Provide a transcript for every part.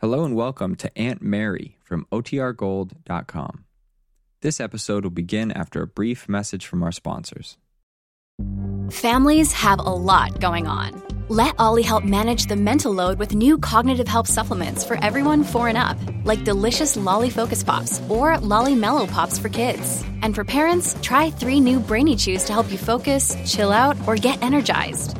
Hello and welcome to Aunt Mary from OTRGold.com. This episode will begin after a brief message from our sponsors. Families have a lot going on. Let OLLY help manage the mental load with new cognitive help supplements for everyone four and up, like delicious Lolly Focus Pops or Lolly Mellow Pops for kids. And for parents, try three new Brainy Chews to help you focus, chill out, or get energized.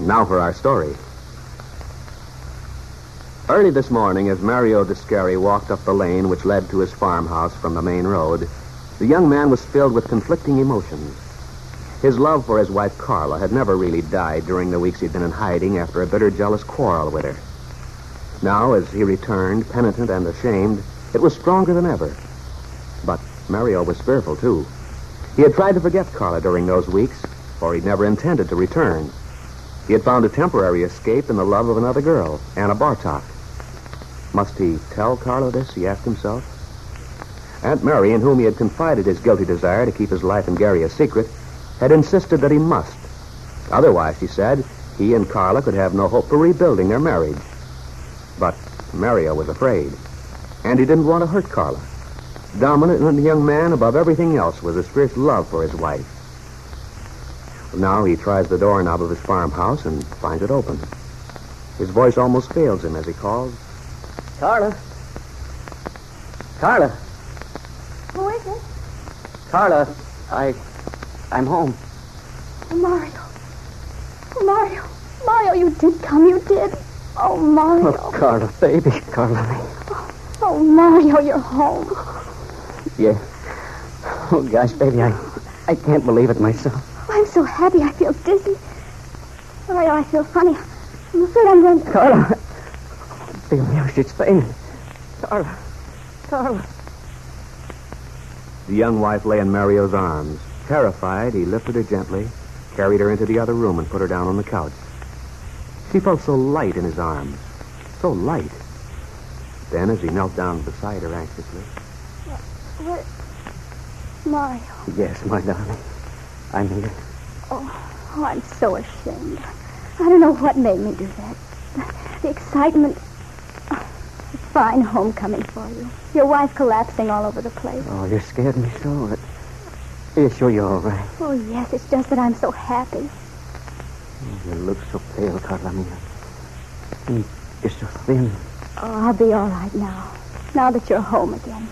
Now for our story. Early this morning, as Mario Descari walked up the lane which led to his farmhouse from the main road, the young man was filled with conflicting emotions. His love for his wife Carla had never really died during the weeks he'd been in hiding after a bitter, jealous quarrel with her. Now, as he returned, penitent and ashamed, it was stronger than ever. But Mario was fearful, too. He had tried to forget Carla during those weeks, for he'd never intended to return. He had found a temporary escape in the love of another girl, Anna Bartok. Must he tell Carla this, he asked himself? Aunt Mary, in whom he had confided his guilty desire to keep his life and Gary a secret, had insisted that he must. Otherwise, she said, he and Carla could have no hope for rebuilding their marriage. But Mario was afraid, and he didn't want to hurt Carla. Dominant in the young man above everything else was his fierce love for his wife. Now he tries the doorknob of his farmhouse and finds it open. His voice almost fails him as he calls. Carla. Carla. Who is it? Carla. I. I'm home. Oh, Mario. Oh, Mario. Mario, you did come. You did. Oh, Mario. Oh, Carla, baby. Carla. Oh, oh, Mario, you're home. Yeah. Oh, gosh, baby, I, I can't believe it myself. I'm so happy I feel dizzy. Mario, I feel funny. I'm afraid I'm going to... Carla. The music's fading. Carla. Carla. The young wife lay in Mario's arms. Terrified, he lifted her gently, carried her into the other room, and put her down on the couch. She felt so light in his arms. So light. Then, as he knelt down beside her anxiously. What? Mario. Yes, my darling. I'm here. Oh, oh, I'm so ashamed. I don't know what made me do that. The excitement. Oh, a fine homecoming for you. Your wife collapsing all over the place. Oh, you scared me so. But are you sure you're all right? Oh, yes. It's just that I'm so happy. You look so pale, Carla mia. And you're so thin. Oh, I'll be all right now. Now that you're home again.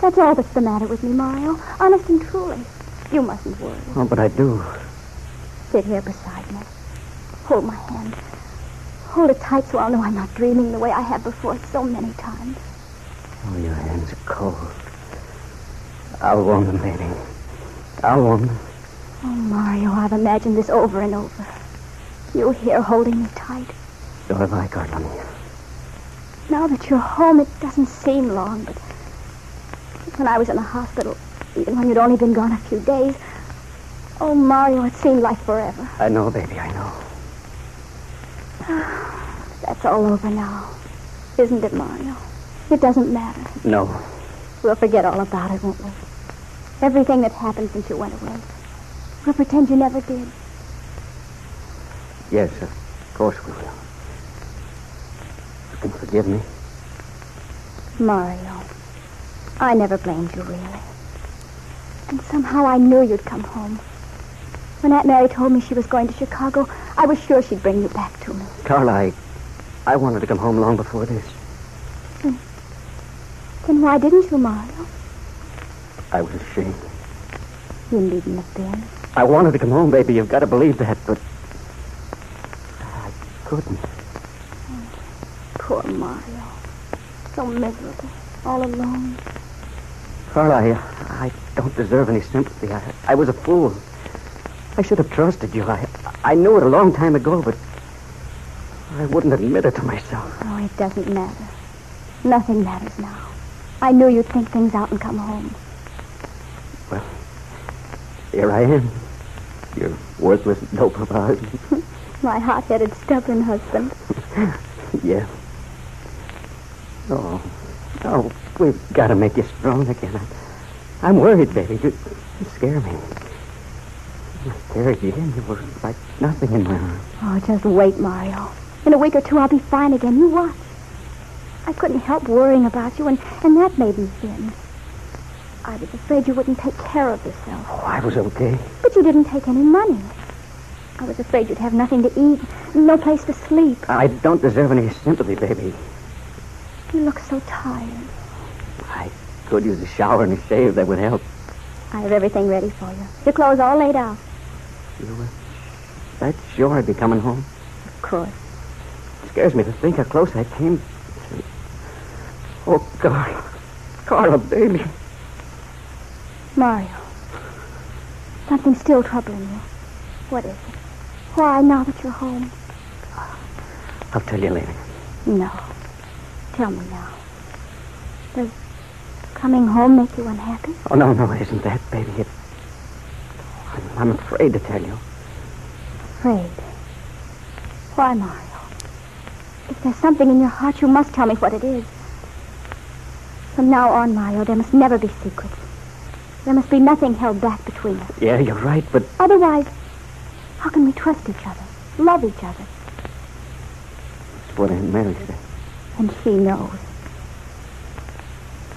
That's all that's the matter with me, Mario. Honest and truly. You mustn't worry. Oh, but I do. Sit here beside me. Hold my hand. Hold it tight so I'll know I'm not dreaming the way I have before so many times. Oh, your hands are cold. I'll warm them, baby. I'll warm them. Oh, Mario, I've imagined this over and over. You here holding me tight. So have I, Carla mia. Now that you're home, it doesn't seem long, but when I was in the hospital, even when you'd only been gone a few days, oh, Mario, it seemed like forever. I know, baby, I know. That's all over now, isn't it, Mario? It doesn't matter. No. We'll forget all about it, won't we? Everything that happened since you went away. We'll pretend you never did. Yes, of course we will. You can forgive me? Mario, I never blamed you, really. And somehow I knew you'd come home. When Aunt Mary told me she was going to Chicago, I was sure she'd bring you back to me. Carla, I, I wanted to come home long before this. Then why didn't you, Mario? I was ashamed. You needn't have been. I wanted to come home, baby. You've got to believe that, but I couldn't. Poor Mario. So miserable. All alone. Carla, I, I don't deserve any sympathy. I, I was a fool. I should have trusted you. I, I knew it a long time ago, but I wouldn't admit it to myself. Oh, it doesn't matter. Nothing matters now. I knew you'd think things out and come home. Well, here I am. Your worthless dope of husband. My hot-headed, stubborn husband. yeah. Oh, oh, we've got to make you strong again. I, I'm worried, baby. You, you scare me. Carried you were like nothing in my arms. Oh, just wait, Mario. In a week or two, I'll be fine again. You watch. I couldn't help worrying about you, and, and that made me thin. I was afraid you wouldn't take care of yourself. Oh, I was okay. But you didn't take any money. I was afraid you'd have nothing to eat, no place to sleep. I don't deserve any sympathy, baby. You look so tired. I could use a shower and a shave. That would help. I have everything ready for you. Your clothes all laid out. You were that sure I'd be coming home? Of course. It scares me to think how close I came. Oh, Carla. Carla, baby. Mario. Something's still troubling you. What is it? Why, now that you're home? I'll tell you later. No. Tell me now. Does coming home make you unhappy? Oh, no, no, it isn't that, baby. It... I'm, afraid to tell you. Afraid? Why, Mario? If there's something in your heart, you must tell me what it is. From now on, Mario, there must never be secrets. There must be nothing held back between us. Yeah, you're right, but Otherwise, how can we trust each other, love each other? it's what Aunt Mary said. And she knows.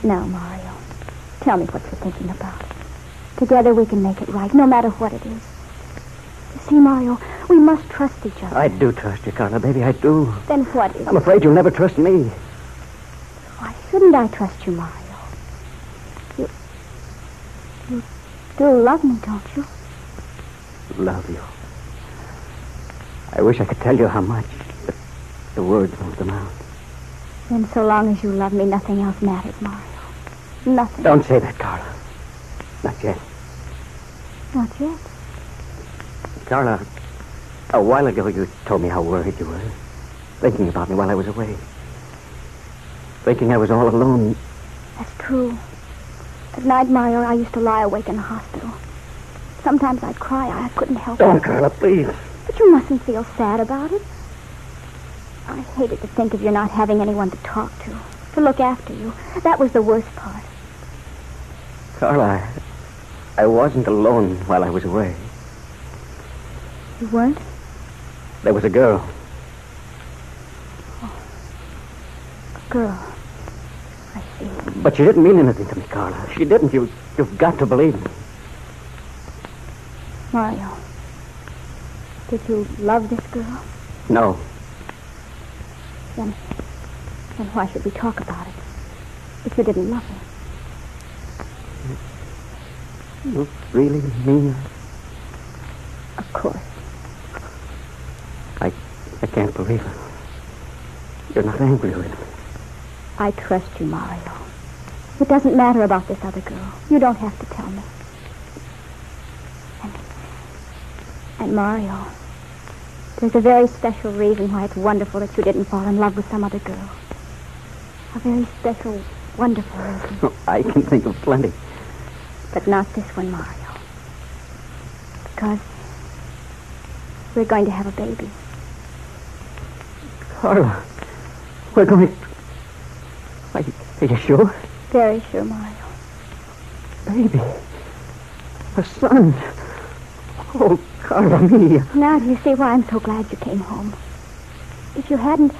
Now, Mario, tell me what you're thinking about. Together we can make it right, no matter what it is. You see, Mario, we must trust each other. I do trust you, Carla, baby. I do. Then what is I'm it? afraid you'll never trust me. Why shouldn't I trust you, Mario? You, you do love me, don't you? Love you. I wish I could tell you how much, but the words won't come out. Then so long as you love me, nothing else matters, Mario. Nothing. Don't say that, Carla. Not yet. Not yet. Carla, a while ago you told me how worried you were. Thinking about me while I was away. Thinking I was all alone. That's true. At night, Mario, I used to lie awake in the hospital. Sometimes I'd cry. I couldn't help oh, it. Don't, it. Carla, please. But you mustn't feel sad about it. I hated to think of you not having anyone to talk to, to look after you. That was the worst part. Carla, I, wasn't alone while I was away. You weren't? There was a girl. Oh. A girl. I see. But she didn't mean anything to me, Carla. She didn't. You, you've got to believe me. Mario. Did you love this girl? No. Then, then why should we talk about it? If you didn't love her. You really mean that? Of course. I, I can't believe it. You're not angry with me. I trust you, Mario. It doesn't matter about this other girl. You don't have to tell me. And, and Mario, there's a very special reason why it's wonderful that you didn't fall in love with some other girl. A very special, wonderful reason. I can think of plenty. But not this one, Mario. Because we're going to have a baby. Carla, we're going... Are you, are you sure? Very sure, Mario. Baby. A son. Oh, Carla mia. Now do you see why I'm so glad you came home? If you hadn't,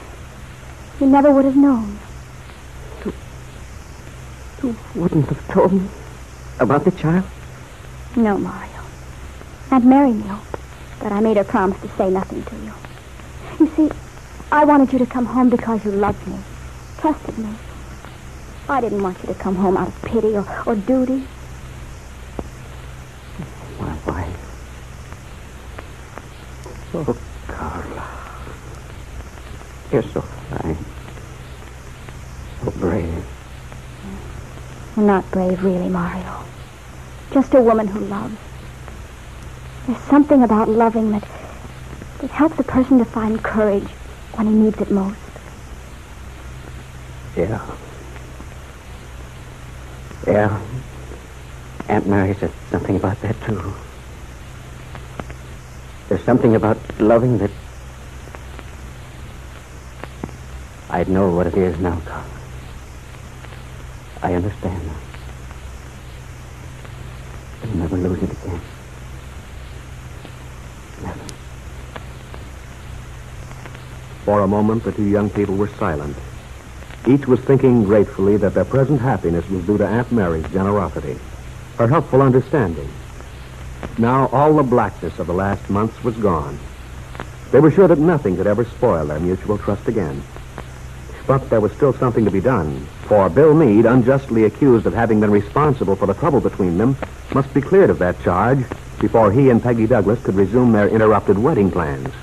You never would have known. You wouldn't have told me about the child? No, Mario. Aunt Mary knew, but I made her promise to say nothing to you. You see, I wanted you to come home because you loved me, trusted me. I didn't want you to come home out of pity or, or duty. My wife. Oh, Carla. You're so fine. So brave. You're not brave, really, Mario. Just a woman who loves. There's something about loving that, that helps a person to find courage when he needs it most. Yeah. Yeah. Aunt Mary said something about that, too. There's something about loving that... I know what it is now, Carl. I understand now. Never lose it again. Never. For a moment, the two young people were silent. Each was thinking gratefully that their present happiness was due to Aunt Mary's generosity, her helpful understanding. Now all the blackness of the last months was gone. They were sure that nothing could ever spoil their mutual trust again. But there was still something to be done, for Bill Meade, unjustly accused of having been responsible for the trouble between them, must be cleared of that charge before he and Peggy Douglas could resume their interrupted wedding plans.